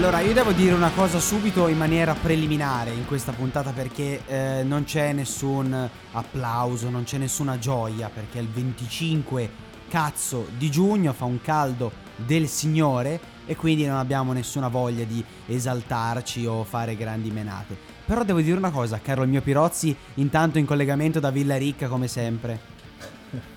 Allora, io devo dire una cosa subito in maniera preliminare in questa puntata perché eh, non c'è nessun applauso, non c'è nessuna gioia perché il 25 cazzo di giugno fa un caldo del signore e quindi non abbiamo nessuna voglia di esaltarci o fare grandi menate. Però devo dire una cosa, caro il mio Pirozzi, intanto in collegamento da Villa Ricca come sempre.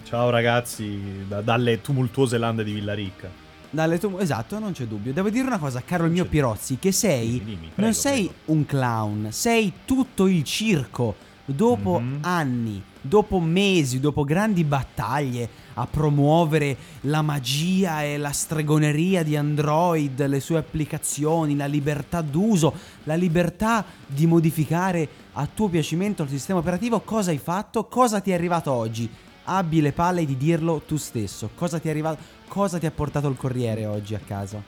Ciao ragazzi, da- dalle tumultuose lande di Villaricca. Dalle tu- esatto, non c'è dubbio. Devo dire una cosa, caro il mio Pirozzi, che sei Dimmi, dimmi, prego, non sei prego. un clown, sei tutto il circo. Dopo Mhm. anni, dopo mesi, dopo grandi battaglie a promuovere la magia e la stregoneria di Android, le sue applicazioni, la libertà d'uso, la libertà di modificare a tuo piacimento il sistema operativo, cosa hai fatto? Cosa ti è arrivato oggi? Abbi le palle di dirlo tu stesso. Cosa ti è arrivato? Cosa ti ha portato il corriere oggi a casa?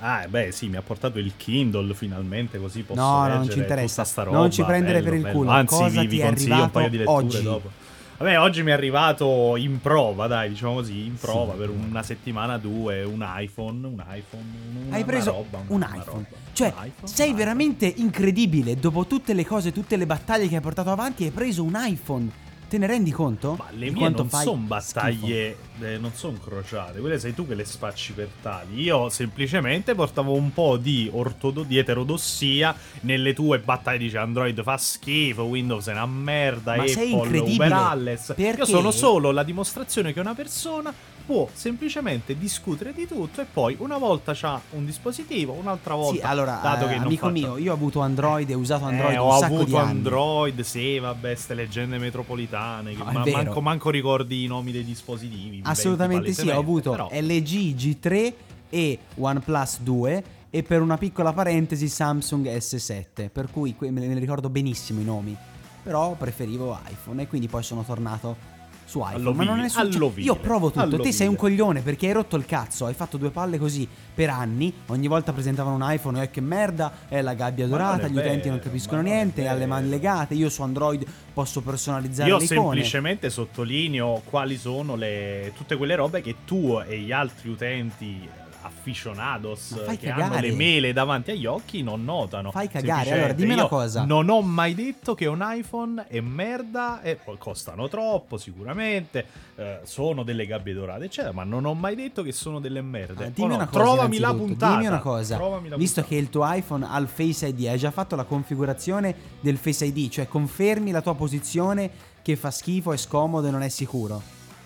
Ah, beh, sì, mi ha portato il Kindle finalmente, così posso No, leggere non ci interessa. tutta sta Non roba. ci prendere bello, per il culo. Anzi, Cosa vi, vi consiglio un paio di letture oggi? dopo. Vabbè, oggi mi è arrivato in prova, dai, diciamo così, in prova Sì. per una settimana, due, un iPhone, un iPhone, una, Hai una preso roba, una- un una iPhone. roba. Cioè, Un iPhone, sei veramente incredibile. Dopo tutte le cose, tutte le battaglie che hai portato avanti, hai preso un iPhone. Te ne rendi conto? Ma le mie quanto non sono battaglie, eh, non sono crociate, quelle sei tu che le spacci per tali. Io semplicemente portavo un po' di, ortodo- di eterodossia nelle tue battaglie. Dice Android fa schifo, Windows è una merda, Ma sei Apple, incredibile, Uber Alles. perché- Io sono solo la dimostrazione che una persona può semplicemente discutere di tutto e poi una volta c'ha un dispositivo, un'altra volta Sì, allora, dato eh, che amico faccio- mio, io ho avuto Android e ho usato Android eh, un ho sacco avuto di anni. Android, sì, vabbè, ste leggende metropolitane. No, ma- manco, manco ricordi i nomi dei dispositivi. Assolutamente sì, ho avuto però- LG G3 e OnePlus 2 e per una piccola parentesi Samsung S7, per cui me ne ricordo benissimo i nomi. Però preferivo iPhone e quindi poi sono tornato su iPhone. Ma non è successo. Io provo tutto, te all'ovile. sei un coglione perché hai rotto il cazzo, hai fatto due palle così per anni, ogni volta presentavano un iPhone e che merda, è la gabbia dorata, gli utenti non capiscono niente, alle mani vero. legate, io su Android posso personalizzare Io le icone. semplicemente sottolineo quali sono le, tutte quelle robe che tu e gli altri utenti aficionados che cagare. hanno le mele davanti agli occhi non notano. Fai cagare, allora, dimmi una cosa. Non ho mai detto che un iPhone è merda e poi costano troppo sicuramente, eh, sono delle gabbie dorate eccetera, ma non ho mai detto che sono delle merde. Ah, Oh dimmi no, una cosa, trovami la puntata. Dimmi una cosa. trovami la Visto puntata. che il tuo iPhone ha il Face ID, hai già fatto la configurazione del Face ID, cioè confermi la tua posizione che fa schifo, è scomodo e non è sicuro.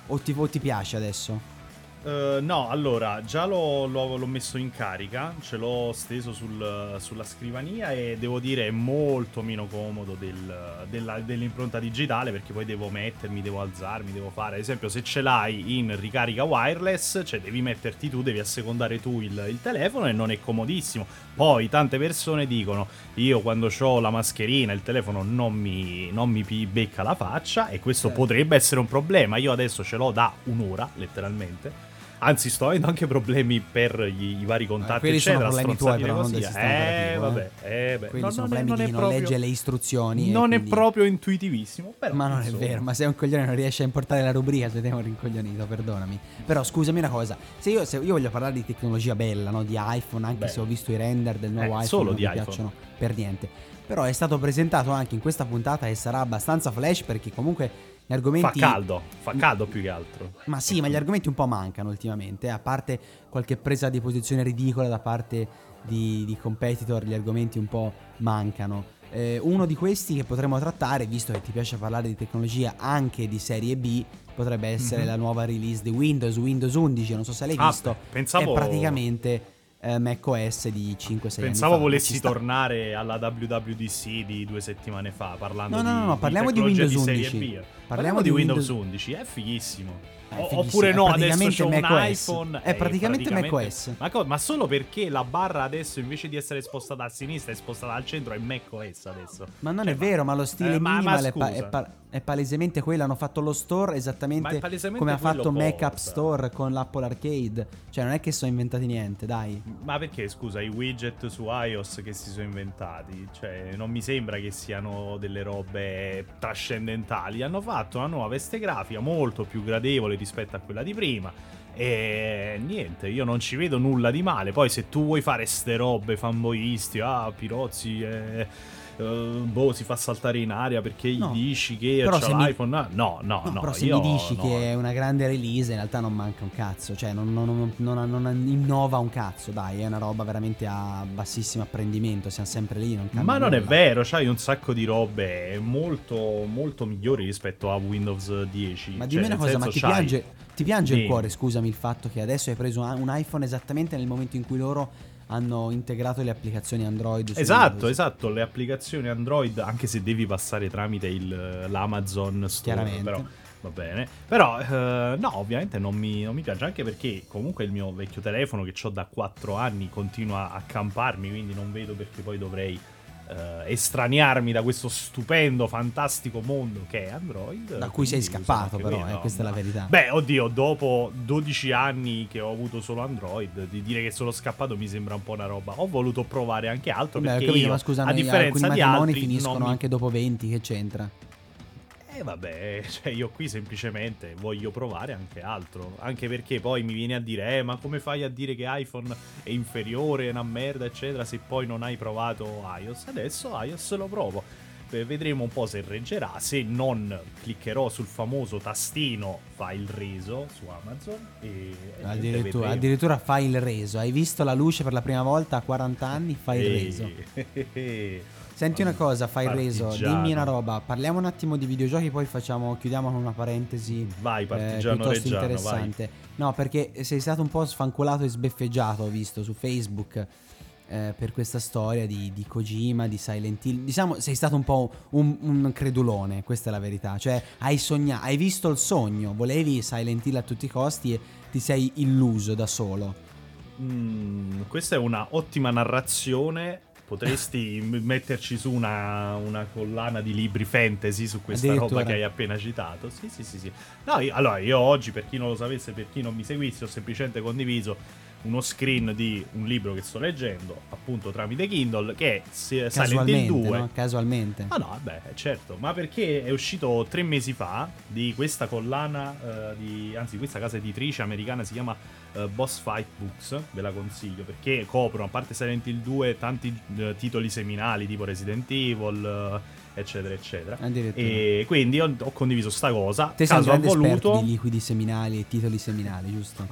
O ti, o ti piace adesso? Eh, no, allora, già l'ho, l'ho- l'ho messo in carica, ce l'ho steso sul- sulla scrivania e devo dire è molto meno comodo del- della- dell'impronta digitale perché poi devo mettermi, devo alzarmi, devo fare, ad esempio se ce l'hai in ricarica wireless, cioè devi metterti tu, devi assecondare tu il, il telefono e non è comodissimo. Poi tante persone dicono, io quando ho la mascherina il telefono non mi, non mi becca la faccia e questo Certo. potrebbe essere un problema, io adesso ce l'ho da un'ora letteralmente. Anzi, sto avendo anche problemi per gli- i vari contatti, quelli sono problemi tuoi, però, non del sistema Eh, operativo, vabbè, eh, beh. No, sono è- problemi non di è non proprio- legge le istruzioni. Non è quindi- proprio intuitivissimo, però. Ma non è insomma. vero, ma sei un coglione non riesci a importare la rubrica, te un rincoglionito, perdonami. Però scusami una cosa, se io, se io voglio parlare di tecnologia bella, no? Di iPhone, anche Bella. se ho visto i render del nuovo Eh, iPhone, solo non di mi iPhone. piacciono per niente. Però è stato presentato anche in questa puntata e sarà abbastanza flash perché comunque gli argomenti... Fa caldo, fa caldo più che altro. Ma sì, ma gli argomenti un po' mancano ultimamente, eh, a parte qualche presa di posizione ridicola da parte di, di competitor, gli argomenti un po' mancano. Eh, uno di questi che potremmo trattare, visto che ti piace parlare di tecnologia anche di serie B, potrebbe essere Mhm. la nuova release di Windows, Windows 11, non so se l'hai Ah, visto. pensavo- È praticamente eh, macOS di 5-6 anni fa. Pensavo volessi tornare alla WWDC di due settimane fa parlando No, no, di no, no, parliamo di Windows serie 11. B. Parliamo Parliamo di di Windows Windows- 11, è fighissimo. È fighissimo, Oppure no, adesso praticamente c'è un macOS. iPhone. È eh, praticamente macOS. Ma, co- ma solo perché la barra adesso invece di essere spostata a sinistra è spostata al centro è macOS adesso. Ma non Cioè, è vero, ma lo stile eh, ma- ma minimal è, pa- è pa- è palesemente quello. Hanno fatto lo store esattamente come ha fatto Mac App. Store con l'Apple Arcade. Cioè, non è che sono inventati niente, dai. Ma perché, scusa, i widget su iOS che si sono inventati? Cioè, non mi sembra che siano delle robe trascendentali. Hanno fatto una nuova veste grafica molto più gradevole rispetto a quella di prima. E niente, io non ci vedo nulla di male. Poi, se tu vuoi fare ste robe fanboyisti, ah, Pirozzi, eh, eh, boh, si fa saltare in aria perché gli No. dici che Però c'ha se mi- l'iPhone. Ah, No, no, no. No, però se mi dici no. che è una grande release, in realtà non manca un cazzo. Cioè, non, non- non- non- innova un cazzo, dai. È una roba veramente a bassissimo apprendimento. Siamo sempre lì. Non cambia Ma non è nulla. vero, c'hai un sacco di robe molto, molto migliori rispetto a Windows 10. Ma Cioè, dimmi una nel cosa, ma ti piange, ti piange il cuore, scusami, il fatto che adesso hai preso un iPhone esattamente nel momento in cui loro hanno integrato le applicazioni Android Esatto, Windows? esatto, le applicazioni Android, anche se devi passare tramite il- l'Amazon Store, Chiaramente. però va bene. Però eh, no, ovviamente non mi, non mi piace, anche perché comunque il mio vecchio telefono che ho da 4 anni continua a camparmi, quindi non vedo perché poi dovrei eh, estraniarmi da questo stupendo, fantastico mondo che è Android. Da cui sei scappato, però, eh, questa è la verità. Beh, oddio, dopo 12 anni che ho avuto solo Android, di dire che sono scappato mi sembra un po' una roba. Ho voluto provare anche altro Beh, perché capito, io, ma scusa, a differenza alcuni di matrimoni altri, finiscono mi- anche dopo 20, che c'entra? Eh vabbè, cioè io qui semplicemente voglio provare anche altro, anche perché poi mi viene a dire "Eh, ma come fai a dire che iPhone è inferiore, è una merda, eccetera, se poi non hai provato iOS?" Adesso iOS lo provo. Vedremo un po' se reggerà, se non cliccherò sul famoso tastino fai il reso su Amazon e e Addirittura, addirittura fai il reso. Hai visto la luce per la prima volta a 40 anni, fai il reso. Senti una cosa, fai reso, dimmi una roba. Parliamo un attimo di videogiochi, poi facciamo, chiudiamo con una parentesi Vai, eh, partigiano piuttosto reggiano, interessante. No, perché sei stato un po' sfancolato e sbeffeggiato, ho visto su Facebook. eh, per questa storia di, di Kojima, di Silent Hill, diciamo sei stato un po' un, un credulone, questa è la verità. Cioè, hai sognato, hai visto il sogno, volevi Silent Hill a tutti i costi e ti sei illuso da solo. Mm, questa è una ottima narrazione. Potresti metterci su una, una collana di libri fantasy su questa roba che hai appena citato. Sì, sì, sì, sì. No, io- allora, io oggi, per chi non lo sapesse, per chi non mi seguisse, ho semplicemente condiviso uno screen di un libro che sto leggendo, appunto tramite Kindle, che è Silent Hill Casualmente, 2. no? Casualmente. Ah no, vabbè, certo, ma perché è uscito tre mesi fa di questa collana, eh, di, anzi questa casa editrice americana si chiama eh, Boss Fight Books, ve la consiglio, perché coprono, a parte Silent Hill 2, tanti eh, titoli seminali tipo Resident Evil, eccetera, eccetera. E quindi ho, ho condiviso sta cosa, Te sei un caso grande esperto voluto, di liquidi seminali e titoli seminali, giusto?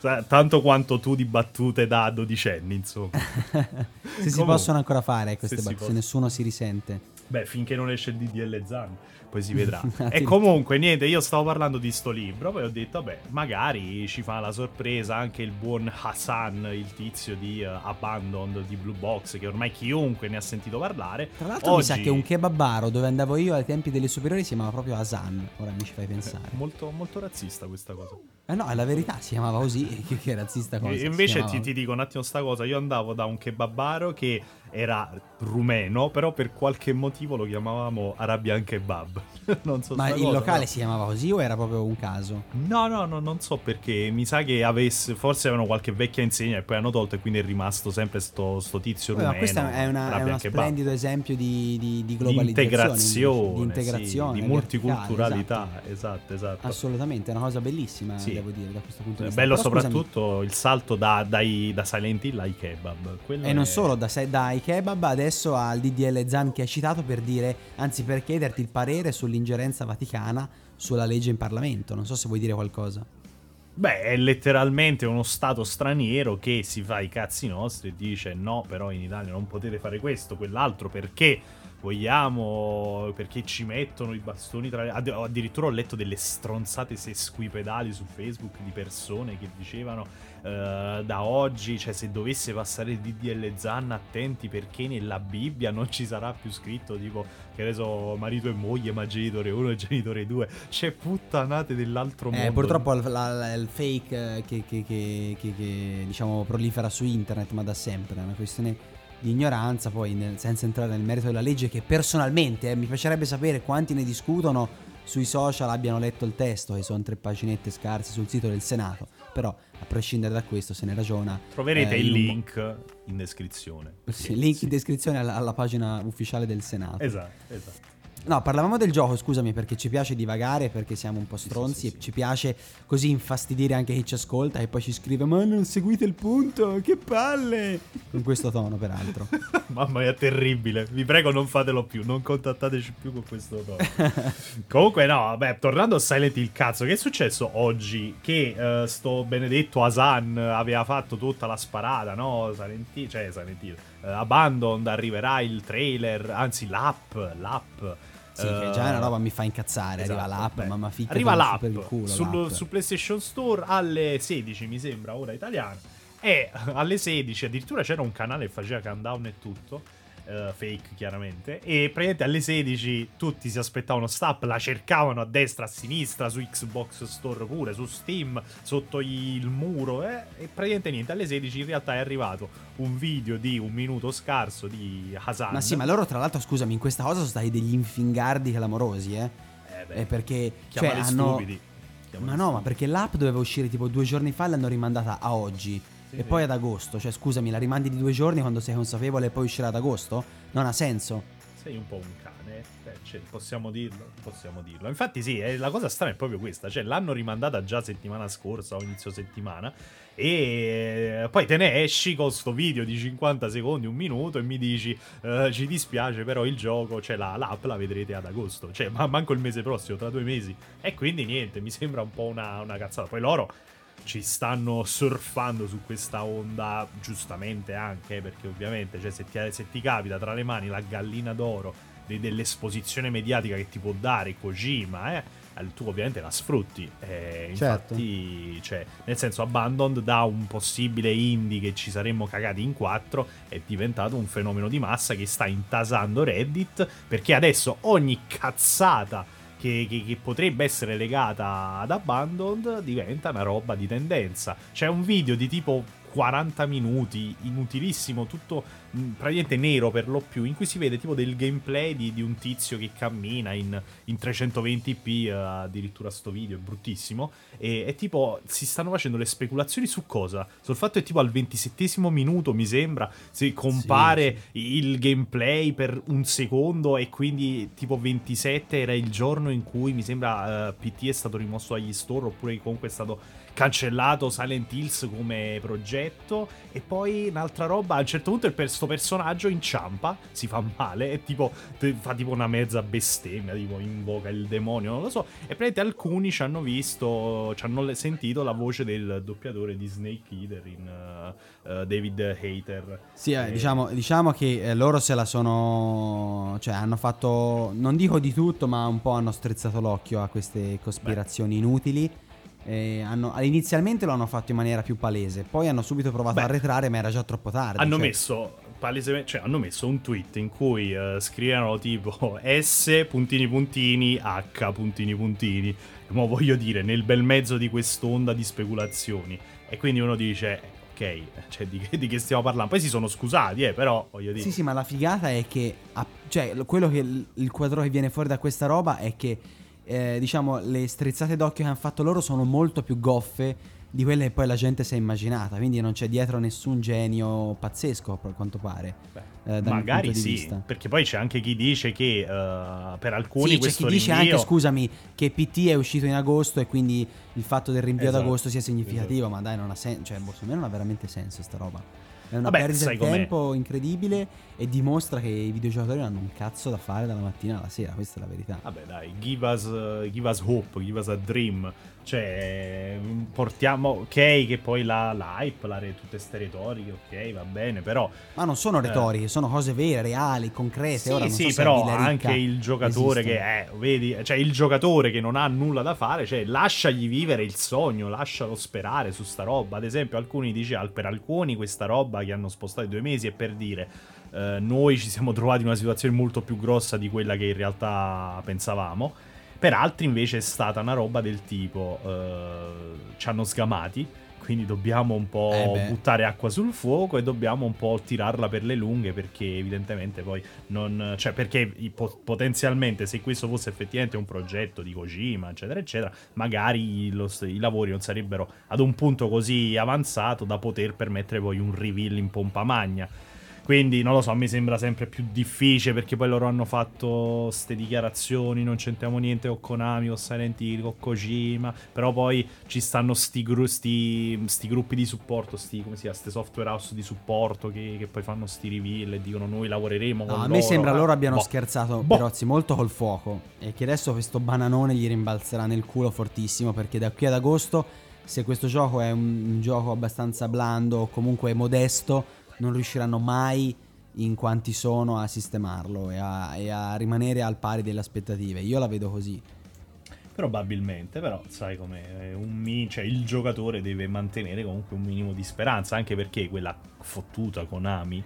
tanto quanto tu di battute da dodicenni, insomma. se si Comunque, possono ancora fare queste se si battute, può. nessuno si risente. Beh, finché non esce il DDL Zan, poi si vedrà. e comunque, niente, io stavo parlando di sto libro, poi ho detto, vabbè, magari ci fa la sorpresa anche il buon Hassan, il tizio di eh, Abandoned di Blue Box, che ormai chiunque ne ha sentito parlare. Tra l'altro mi sa Oggi- che un kebabaro dove andavo io ai tempi delle superiori si chiamava proprio Hasan, ora mi ci fai pensare. Molto, molto razzista questa cosa. Eh no, è la verità, si chiamava così, che, che razzista cosa. E invece ti, ti dico un attimo sta cosa, io andavo da un kebabaro che era rumeno, però per qualche motivo lo chiamavamo Arabian Kebab. non so Ma il cosa, locale però- si chiamava così o era proprio un caso? No, no, no, non so perché. Mi sa che avesse. Forse avevano qualche vecchia insegna e poi hanno tolto e quindi è rimasto sempre sto, sto tizio rumeno. ma questo è, una- è Arabian uno Kebab. splendido esempio di, di, di globalizzazione. di integrazione, sì, di multiculturalità. esatto. Esatto, esatto. Assolutamente, è una cosa bellissima, Sì. devo dire, da questo punto di È vista. bello Però, scusami, soprattutto il salto da, dai, da Silent Hill ai kebab. Quello E non è- solo, da, dai kebab adesso al DDL Zan che hai citato per dire, anzi per chiederti il parere sull'ingerenza vaticana sulla legge in Parlamento. Non so se vuoi dire qualcosa. Beh, è letteralmente uno stato straniero che si fa i cazzi nostri e dice no, però in Italia non potete fare questo, quell'altro, perché vogliamo perché ci mettono i bastoni tra le... addirittura ho letto delle stronzate sesquipedali su Facebook di persone che dicevano uh, da oggi, cioè se dovesse passare il DDL Zan attenti perché nella Bibbia non ci sarà più scritto tipo che ne so marito e moglie ma genitore 1 e genitore 2 c'è puttanate dell'altro eh, mondo. purtroppo il, la, il fake che, che, che, che, diciamo prolifera su internet ma da sempre è una questione di ignoranza, poi nel, senza entrare nel merito della legge, che personalmente eh, mi piacerebbe sapere quanti ne discutono sui social abbiano letto il testo, che sono tre paginette scarse sul sito del Senato. Però, a prescindere da questo, se ne ragiona. Troverete eh, il link in descrizione. Sì, link sì. in descrizione alla, alla, pagina ufficiale del Senato. Esatto, esatto. No, parlavamo del gioco, scusami, perché ci piace divagare, perché siamo un po' stronzi sì, sì, sì, e ci piace così infastidire anche chi ci ascolta e poi ci scrive "Ma non seguite il punto, che palle!" Con questo tono, peraltro. Mamma mia, terribile. Vi prego, non fatelo più, non contattateci più con questo tono. Comunque no, vabbè, tornando a Silent Hill cazzo, che è successo oggi che uh, sto benedetto Asan aveva fatto tutta la sparata, no? Silent Hill, cioè Silent Hill. Uh, Abandoned arriverà il trailer, anzi l'app, l'app sì, che già è una roba mi fa incazzare. Esatto, arriva l'app, beh. mamma fica. Arriva l'app, per il culo, sul, l'app. su PlayStation Store alle 16, mi sembra, ora italiana. E alle 16 addirittura c'era un canale che faceva countdown e tutto uh, fake chiaramente. E praticamente alle 16 tutti si aspettavano sta la cercavano a destra, a sinistra, su Xbox Store pure, su Steam, sotto il muro. Eh? E praticamente niente, alle 16 in realtà è arrivato un video di un minuto scarso di Hasan. Ma sì, ma loro tra l'altro, scusami, in questa cosa sono stati degli infingardi clamorosi, eh? Eh beh, perché cioè, hanno... Stupidi. Ma no, ma perché l'app doveva uscire tipo due giorni fa e l'hanno rimandata a oggi sì, e poi ad agosto. Cioè, scusami, la rimandi di due giorni quando sei consapevole e poi uscirà ad agosto? Non ha senso. Sei un po' un cane, eh, cioè, possiamo dirlo, possiamo dirlo. Infatti sì, eh, la cosa strana è proprio questa, cioè l'hanno rimandata già settimana scorsa o inizio settimana e poi te ne esci con sto video di 50 secondi, un minuto e mi dici uh, ci dispiace però il gioco, cioè la, l'app la vedrete ad agosto, cioè ma manco il mese prossimo, tra due mesi. E quindi niente, mi sembra un po' una, una cazzata. Poi loro ci stanno surfando su questa onda, giustamente anche, perché ovviamente cioè, se, ti, se, ti, capita tra le mani la gallina d'oro de, dell'esposizione mediatica che ti può dare Kojima, eh, tu ovviamente la sfrutti. Eh, infatti, certo. cioè, nel senso, Abandoned da un possibile indie che ci saremmo cagati in quattro è diventato un fenomeno di massa che sta intasando Reddit, perché adesso ogni cazzata che, che, che, potrebbe essere legata ad Abandoned diventa una roba di tendenza. C'è un video di tipo 40 minuti, inutilissimo, tutto mm, praticamente nero per lo più, in cui si vede tipo del gameplay di, di un tizio che cammina in, in 320p, uh, addirittura sto video è bruttissimo, e, e, tipo si stanno facendo le speculazioni su cosa? Sul fatto che tipo al 27 minuto, mi sembra, si compare sì, sì. il gameplay per un secondo e quindi tipo 27 era il giorno in cui mi sembra uh, eh, PT è stato rimosso dagli store oppure comunque è stato cancellato Silent Hills come progetto e poi un'altra roba, a un certo punto il questo personaggio inciampa, si fa male e tipo fa tipo una mezza bestemmia, tipo invoca il demonio, non lo so, e praticamente alcuni ci hanno visto, ci hanno sentito la voce del doppiatore di Snake Eater in uh, uh, David Hater. Sì, eh, e... diciamo, diciamo, che eh, loro se la sono, cioè hanno fatto, non dico di tutto, ma un po' hanno strizzato l'occhio a queste cospirazioni Beh. inutili eh, hanno, inizialmente lo hanno fatto in maniera più palese, poi hanno subito provato Beh, a arretrare, ma era già troppo tardi. Hanno cioè... messo palesemente, cioè hanno messo un tweet in cui uh, scrivevano tipo S puntini puntini H puntini puntini. Ma voglio dire, nel bel mezzo di quest'onda di speculazioni. E quindi uno dice, ok, cioè di che, di che, stiamo parlando? Poi si sono scusati, eh, però voglio dire. Sì, sì, ma la figata è che, cioè, quello che il quadro che viene fuori da questa roba è che eh, diciamo, le strizzate d'occhio che hanno fatto loro sono molto più goffe di quelle che poi la gente si è immaginata. Quindi non c'è dietro nessun genio pazzesco, per quanto pare. Beh, eh, magari sì, vista. perché poi c'è anche chi dice che uh, per alcuni sì, questo c'è chi rinvio... dice anche, scusami, che PT è uscito in agosto e quindi il fatto del rinvio esatto, ad agosto sia significativo, esatto. ma dai, non ha senso. Cioè, boh, secondo me non ha veramente senso sta roba. È una Vabbè, perdita di com'è. tempo incredibile e dimostra che i videogiocatori hanno un cazzo da fare dalla mattina alla sera, questa è la verità. Vabbè, dai, give us, uh, give us hope, give us a dream. Cioè, portiamo. Ok, che poi la, la hype, la, tutte ste retoriche, ok, va bene, però. Ma non sono Eh. retoriche, sono cose vere, reali, concrete. Sì, Ora sì, però anche il giocatore esiste. che è, vedi, cioè il giocatore che non ha nulla da fare, cioè lasciagli vivere il sogno, lascialo sperare su sta roba. Ad esempio, alcuni dicevano, per alcuni questa roba che hanno spostato i due mesi è per dire eh, noi ci siamo trovati in una situazione molto più grossa di quella che in realtà pensavamo. Per altri invece è stata una roba del tipo eh, ci hanno sgamati, quindi dobbiamo un po' Eh buttare acqua sul fuoco e dobbiamo un po' tirarla per le lunghe perché evidentemente poi non... cioè perché potenzialmente se questo fosse effettivamente un progetto di Kojima eccetera eccetera magari lo i lavori non sarebbero ad un punto così avanzato da poter permettere poi un reveal in pompa magna. Quindi non lo so, mi sembra sempre più difficile perché poi loro hanno fatto ste dichiarazioni, non c'entriamo niente con Konami, con Silent Hill, con Kojima, però poi ci stanno sti, gru- sti- sti gruppi di supporto, sti, come si chiama, ste software house di supporto che, che poi fanno sti reveal e dicono noi lavoreremo No, con a loro. me sembra loro abbiano boh. scherzato Boh. Pirozzi molto col fuoco e che adesso questo bananone gli rimbalzerà nel culo fortissimo perché da qui ad agosto se questo gioco è un, un gioco abbastanza blando o comunque modesto non riusciranno mai in quanti sono a sistemarlo e a, e a rimanere al pari delle aspettative. Io la vedo così. Probabilmente, però sai mi- cioè, il giocatore deve mantenere comunque un minimo di speranza, anche perché quella fottuta Konami,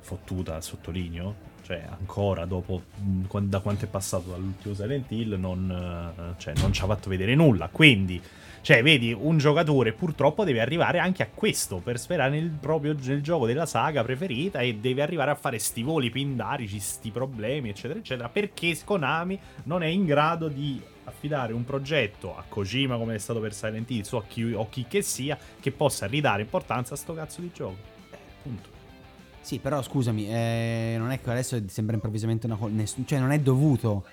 fottuta sottolineo, cioè ancora dopo quan- da quanto è passato dall'ultimo Silent Hill non, eh, cioè, non ci ha fatto vedere nulla, quindi cioè vedi un giocatore purtroppo deve arrivare anche a questo per sperare nel proprio nel gioco della saga preferita e deve arrivare a fare sti voli pindarici, sti problemi eccetera eccetera perché Konami non è in grado di affidare un progetto a Kojima come è stato per Silent Hill o a chi, o chi che sia che possa ridare importanza a sto cazzo di gioco. Eh, punto. Sì, però scusami, eh, non è che adesso sembra improvvisamente una cosa. Cioè, non è dovuto.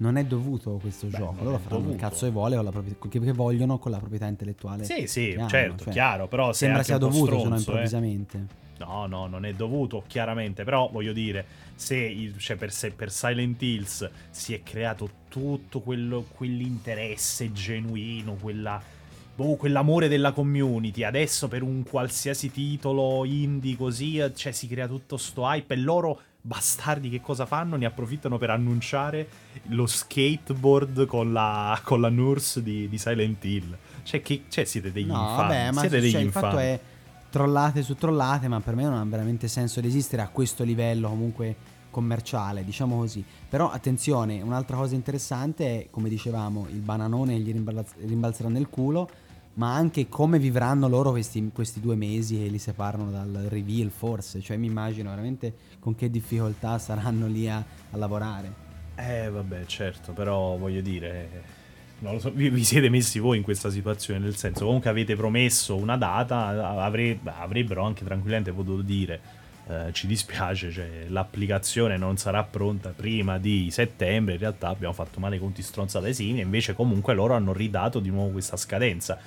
Non è dovuto questo Beh, gioco. Loro faranno il dovuto. cazzo che, vuole con la propri- che, vogliono con la proprietà intellettuale. Sì, sì, hanno, certo, cioè, chiaro, però se Sembra sia dovuto, se no stronzo, eh. improvvisamente. No, no, non è dovuto, chiaramente. Però voglio dire, se il- cioè, per, se per Silent Hills si è creato tutto quello, quell'interesse genuino, quella, boh, quell'amore della community, adesso per un qualsiasi titolo indie così, eh, cioè si crea tutto sto hype e loro. Bastardi che cosa fanno? Ne approfittano per annunciare lo skateboard con la, con la nurse di, di Silent Hill. Cioè, che, cioè siete degli No, infami. vabbè, ma siete cioè, degli infami. è trollate su trollate, ma per me non ha veramente senso di esistere a questo livello comunque commerciale, diciamo così. Però attenzione, un'altra cosa interessante è, come dicevamo, il bananone gli rimbalz- rimbalzerà nel culo, ma anche come vivranno loro questi, questi due mesi che li separano dal reveal forse, cioè mi immagino veramente con che difficoltà saranno lì a, a lavorare. Eh, vabbè, certo, però voglio dire. So, vi, vi siete messi voi in questa situazione, nel senso, comunque avete promesso una data, avre- avrebbero anche tranquillamente potuto dire. eh, ci dispiace, cioè, l'applicazione non sarà pronta prima di settembre. In realtà abbiamo fatto male i conti stronzate simili. Invece, comunque, loro hanno ridato di nuovo questa scadenza,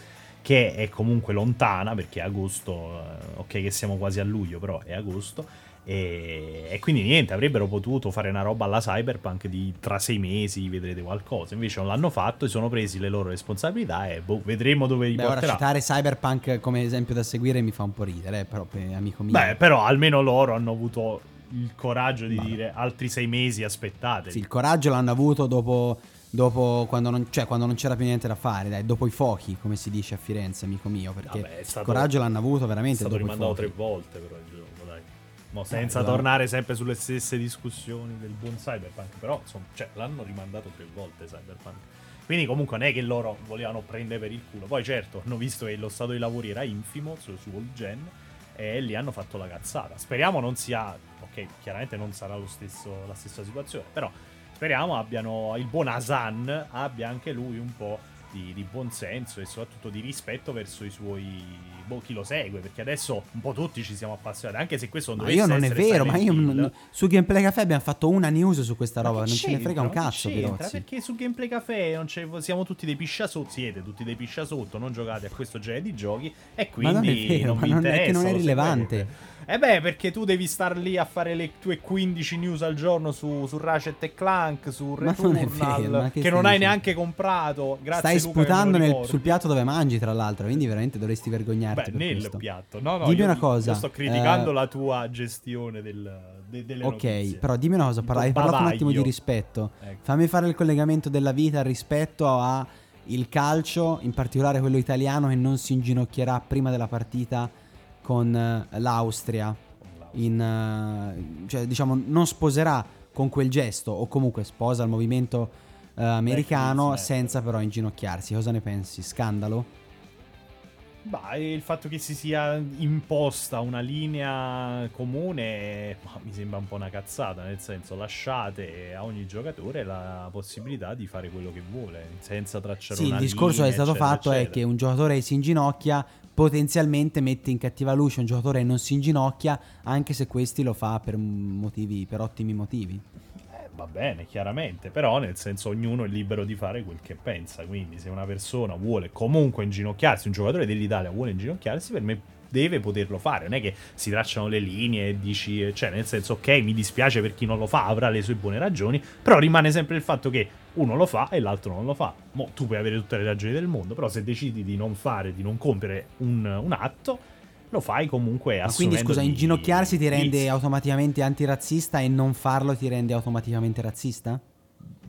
che è comunque lontana perché è agosto. eh, ok, che siamo quasi a luglio, però è agosto. E, e quindi niente, avrebbero potuto fare una roba alla Cyberpunk di tra sei mesi vedrete qualcosa. Invece non l'hanno fatto, si sono presi le loro responsabilità e boh, vedremo dove li Beh, ora porterà. citare Cyberpunk come esempio da seguire mi fa un po' ridere, eh, però per amico mio. Beh, però almeno loro hanno avuto il coraggio di Ma- dire altri sei mesi aspettate. Sì, il coraggio l'hanno avuto dopo, dopo quando, non, cioè, quando non c'era più niente da fare, dai, dopo i fuochi, come si dice a Firenze, amico mio, perché Vabbè, è stato- il coraggio l'hanno avuto È veramente stato dopo i rimandato tre volte però il gioco, dai. Mo, senza esatto. tornare sempre sulle stesse discussioni del buon Cyberpunk, però insomma, cioè, l'hanno rimandato tre volte Cyberpunk. Quindi comunque non è che loro volevano prendere per il culo. Poi certo, hanno visto che lo stato di lavori era infimo su, su All Gen e lì hanno fatto la cazzata. Speriamo non sia... Ok, chiaramente non sarà lo stesso, la stessa situazione, però speriamo abbiano il buon Hasan abbia anche lui un po' di, di buon senso e soprattutto di rispetto verso i suoi boh, chi lo segue, perché adesso un po' tutti ci siamo appassionati, anche se questo non Ma io non è vero, ma io non, su Gameplay Café abbiamo fatto una news su questa roba, non ce ne frega un cazzo. Perché su Gameplay Café non siamo tutti dei piscia sotto, siete tutti dei piscia sotto, non giocate a questo genere di giochi e quindi ma non è vero, non ma non è che non è rilevante. Eh beh, perché tu devi star lì a fare le tue 15 news al giorno su, su Ratchet e Clank, su Returnal, non che, che non hai neanche comprato. Grazie Stai Luca, sputando nel, sul piatto dove mangi, tra l'altro, quindi veramente dovresti vergognarti. Beh, nel questo. piatto. No, no, dimmi io, una cosa. Io sto criticando uh, la tua gestione del, de, delle Ok, notizie. però dimmi una cosa, parla, hai parlato un attimo di rispetto. Ecco. Fammi fare il collegamento della vita rispetto a il calcio, in particolare quello italiano che non si inginocchierà prima della partita con uh, l'Austria in, uh, cioè, diciamo, non sposerà con quel gesto o comunque sposa il movimento uh, americano senza però inginocchiarsi. Cosa ne pensi? Scandalo? Bah, il fatto che si sia imposta una linea comune mi sembra un po' una cazzata, nel senso lasciate a ogni giocatore la possibilità di fare quello che vuole, senza tracciare sì, una linea. Sì, il discorso che è stato eccetera, fatto eccetera. è che un giocatore si inginocchia potenzialmente mette in cattiva luce un giocatore che non si inginocchia anche se questi lo fa per motivi per ottimi motivi. Eh, va bene chiaramente però nel senso ognuno è libero di fare quel che pensa quindi se una persona vuole comunque inginocchiarsi un giocatore dell'Italia vuole inginocchiarsi per me deve poterlo fare. Non è che si tracciano le linee e dici, cioè, nel senso, ok, mi dispiace per chi non lo fa, avrà le sue buone ragioni, però rimane sempre il fatto che uno lo fa e l'altro non lo fa. Mo, tu puoi avere tutte le ragioni del mondo, però se decidi di non fare, di non compiere un, un atto, lo fai comunque Ma quindi scusa, inginocchiarsi ti rende vizi. automaticamente antirazzista e non farlo ti rende automaticamente razzista?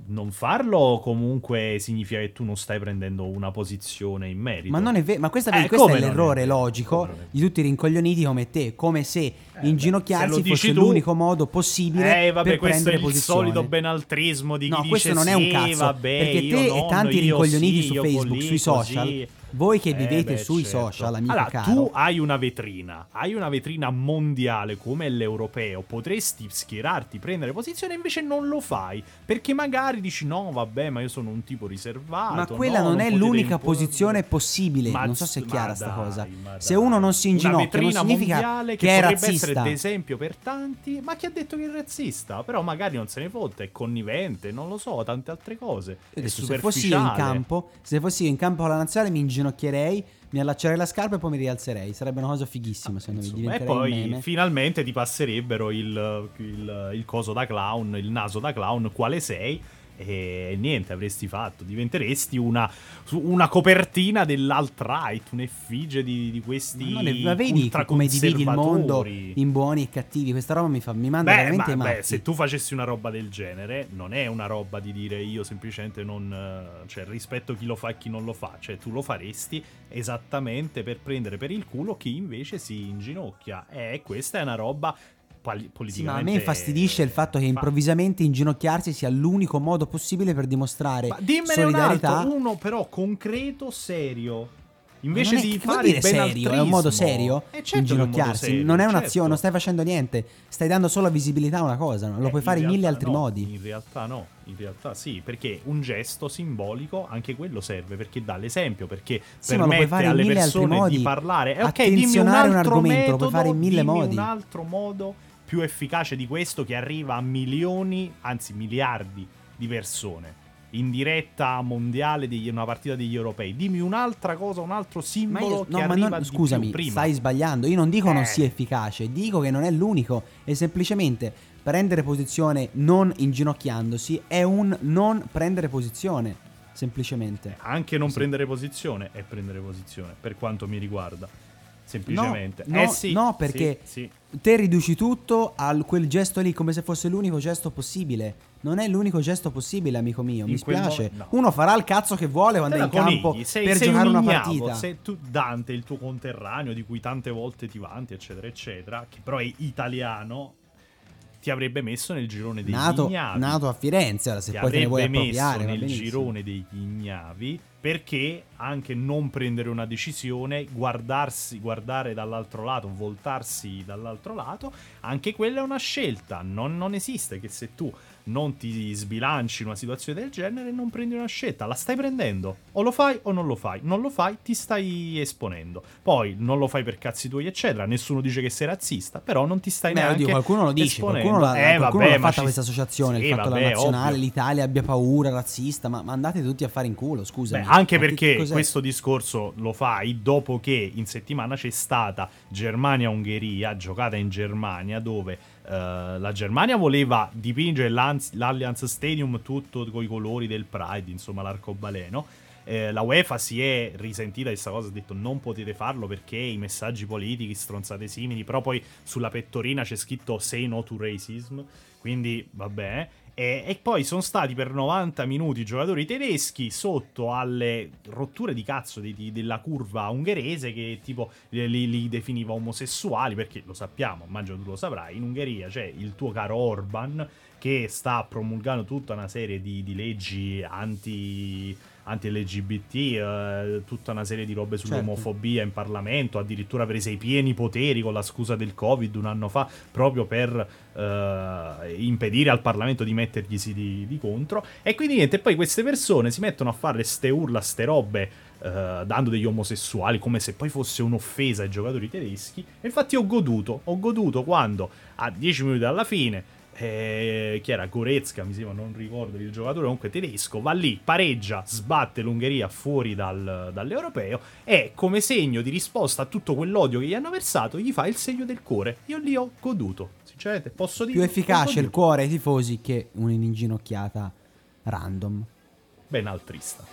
Non farlo comunque significa che tu non stai prendendo una posizione in merito. Ma non è vero, ma questa, eh, questo è l'errore è logico di tutti i rincoglioniti come te, come se eh, inginocchiarsi se fosse tu... l'unico modo possibile eh, vabbè, per questo prendere è il posizione. solito benaltrismo di chi no, dice questo non è un cazzo, vabbè, perché te no, e tanti rincoglioniti sì, su Facebook, sui social così. voi che vivete eh beh, sui certo. social, amico allora, caro. tu hai una vetrina, hai una vetrina mondiale come l'europeo, potresti schierarti, prendere posizione, invece non lo fai, perché magari dici no, vabbè, ma io sono un tipo riservato. Ma quella no, non, è potete l'unica imporre... posizione possibile, ma, non so se è chiara sta cosa. Se uno non si inginocchia non significa che, è razzista. Essere d'esempio per tanti, ma chi ha detto che è razzista? Però magari non se ne fotte, è connivente, non lo so, tante altre cose. È Adesso, se fossi io in campo, se fossi io in campo con la nazionale mi inginocchierei mi allaccerei la scarpa e poi mi rialzerei. Sarebbe una cosa fighissima, secondo me. E poi finalmente ti passerebbero il, il, il coso da clown, il naso da clown, quale sei. E niente, avresti fatto. Diventeresti una, una copertina dell'alt-right, un'effigie di, di questi. Ma, non è, ma vedi come dividi il mondo in buoni e cattivi. Questa roba mi, fa, mi manda beh, veramente ma. Beh, se tu facessi una roba del genere, non è una roba di dire io semplicemente non. cioè, rispetto chi lo fa e chi non lo fa. Cioè, tu lo faresti esattamente per prendere per il culo chi invece si inginocchia. E questa è una roba politicamente. Sì, ma a me infastidisce il fatto che improvvisamente inginocchiarsi sia l'unico modo possibile per dimostrare ma solidarietà. Un altro, uno però concreto, serio. Invece di fare dire serio, è un modo serio eh certo inginocchiarsi. Serio, non è certo. un'azione, non stai facendo niente, stai dando solo visibilità a una cosa, lo eh, puoi fare in mille altri no, modi. In realtà no, in realtà sì, perché un gesto simbolico anche quello serve perché dà l'esempio, perché sì, permette alle persone di parlare. Eh, ok, dimmi un altro un argomento, metodo, lo puoi fare in mille modi. un altro modo più efficace di questo che arriva a milioni, anzi miliardi di persone in diretta mondiale di una partita degli europei. Dimmi un'altra cosa, un altro simbolo ma io, no, che ma non, scusami, stai sbagliando. Io non dico eh. non sia efficace, dico che non è l'unico. E semplicemente prendere posizione non inginocchiandosi è un non prendere posizione. Semplicemente. Anche non sì. prendere posizione è prendere posizione, per quanto mi riguarda. Semplicemente. No, eh no, sì, no perché sì, sì. Te riduci tutto a quel gesto lì come se fosse l'unico gesto possibile. Non è l'unico gesto possibile, amico mio. In mi spiace. Mo- no. Uno farà il cazzo che vuole quando è in conigli. campo sei, per sei giocare un una partita. Se tu, Dante, il tuo conterraneo, di cui tante volte ti vanti, eccetera, eccetera, che però è italiano, ti avrebbe messo nel girone degli nato, ignavi. Nato a Firenze, ora se ti poi te ne vuoi avrebbe appropriare. messo nel girone degli ignavi perché anche non prendere una decisione, guardarsi, guardare dall'altro lato, voltarsi dall'altro lato, anche quella è una scelta. Non, non esiste che se tu non ti sbilanci in una situazione del genere e non prendi una scelta. La stai prendendo. O lo fai o non lo fai. Non lo fai, ti stai esponendo. Poi non lo fai per cazzi tuoi, eccetera. Nessuno dice che sei razzista, però non ti stai Beh, neanche oddio, qualcuno lo dice, esponendo. qualcuno l'ha, eh, qualcuno vabbè, l'ha fatta ci- questa associazione, Sì, il fatto vabbè, la nazionale, ovvio. l'Italia abbia paura, razzista, ma, ma andate tutti a fare in culo, scusami. Beh, anche che perché cos'è? questo discorso lo fai dopo che in settimana c'è stata Germania-Ungheria, giocata in Germania, dove eh, la Germania voleva dipingere l'Allianz Stadium tutto con i colori del Pride, insomma l'arcobaleno. Eh, la UEFA si è risentita di questa cosa, ha detto non potete farlo perché i messaggi politici, stronzate simili, però poi sulla pettorina c'è scritto say no to racism, quindi vabbè. E, e poi sono stati per 90 minuti i giocatori tedeschi sotto alle rotture di cazzo di- di- della curva ungherese che tipo li, li- li definiva omosessuali perché lo sappiamo, immagino tu lo saprai, in Ungheria c'è il tuo caro Orban che sta promulgando tutta una serie di, di leggi anti, anti-LGBT, eh, tutta una serie di robe sull'omofobia in Parlamento, addirittura prese i pieni poteri con la scusa del Covid un anno fa, proprio per eh, impedire al Parlamento di metterglisi di, di contro. E quindi niente, poi queste persone si mettono a fare ste urla, ste robe, eh, dando degli omosessuali come se poi fosse un'offesa ai giocatori tedeschi. E infatti ho goduto, ho goduto quando a 10 minuti dalla fine eh, chi era Goretzka, mi sembra, non ricordo il giocatore, comunque tedesco, va lì, pareggia, sbatte l'Ungheria fuori dal- dall'europeo e come segno di risposta a tutto quell'odio che gli hanno versato, gli fa il segno del cuore. Io lì ho goduto, sinceramente, posso dire... Più efficace il cuore ai tifosi che un'inginocchiata random. Ben altrista.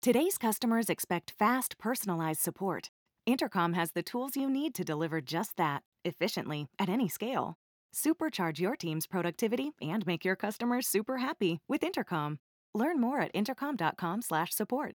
Today's customers expect fast, personalized support. Intercom has the tools you need to deliver just that, efficiently, at any scale. Supercharge your team's productivity and make your customers super happy with Intercom. Learn more at intercom.com/support.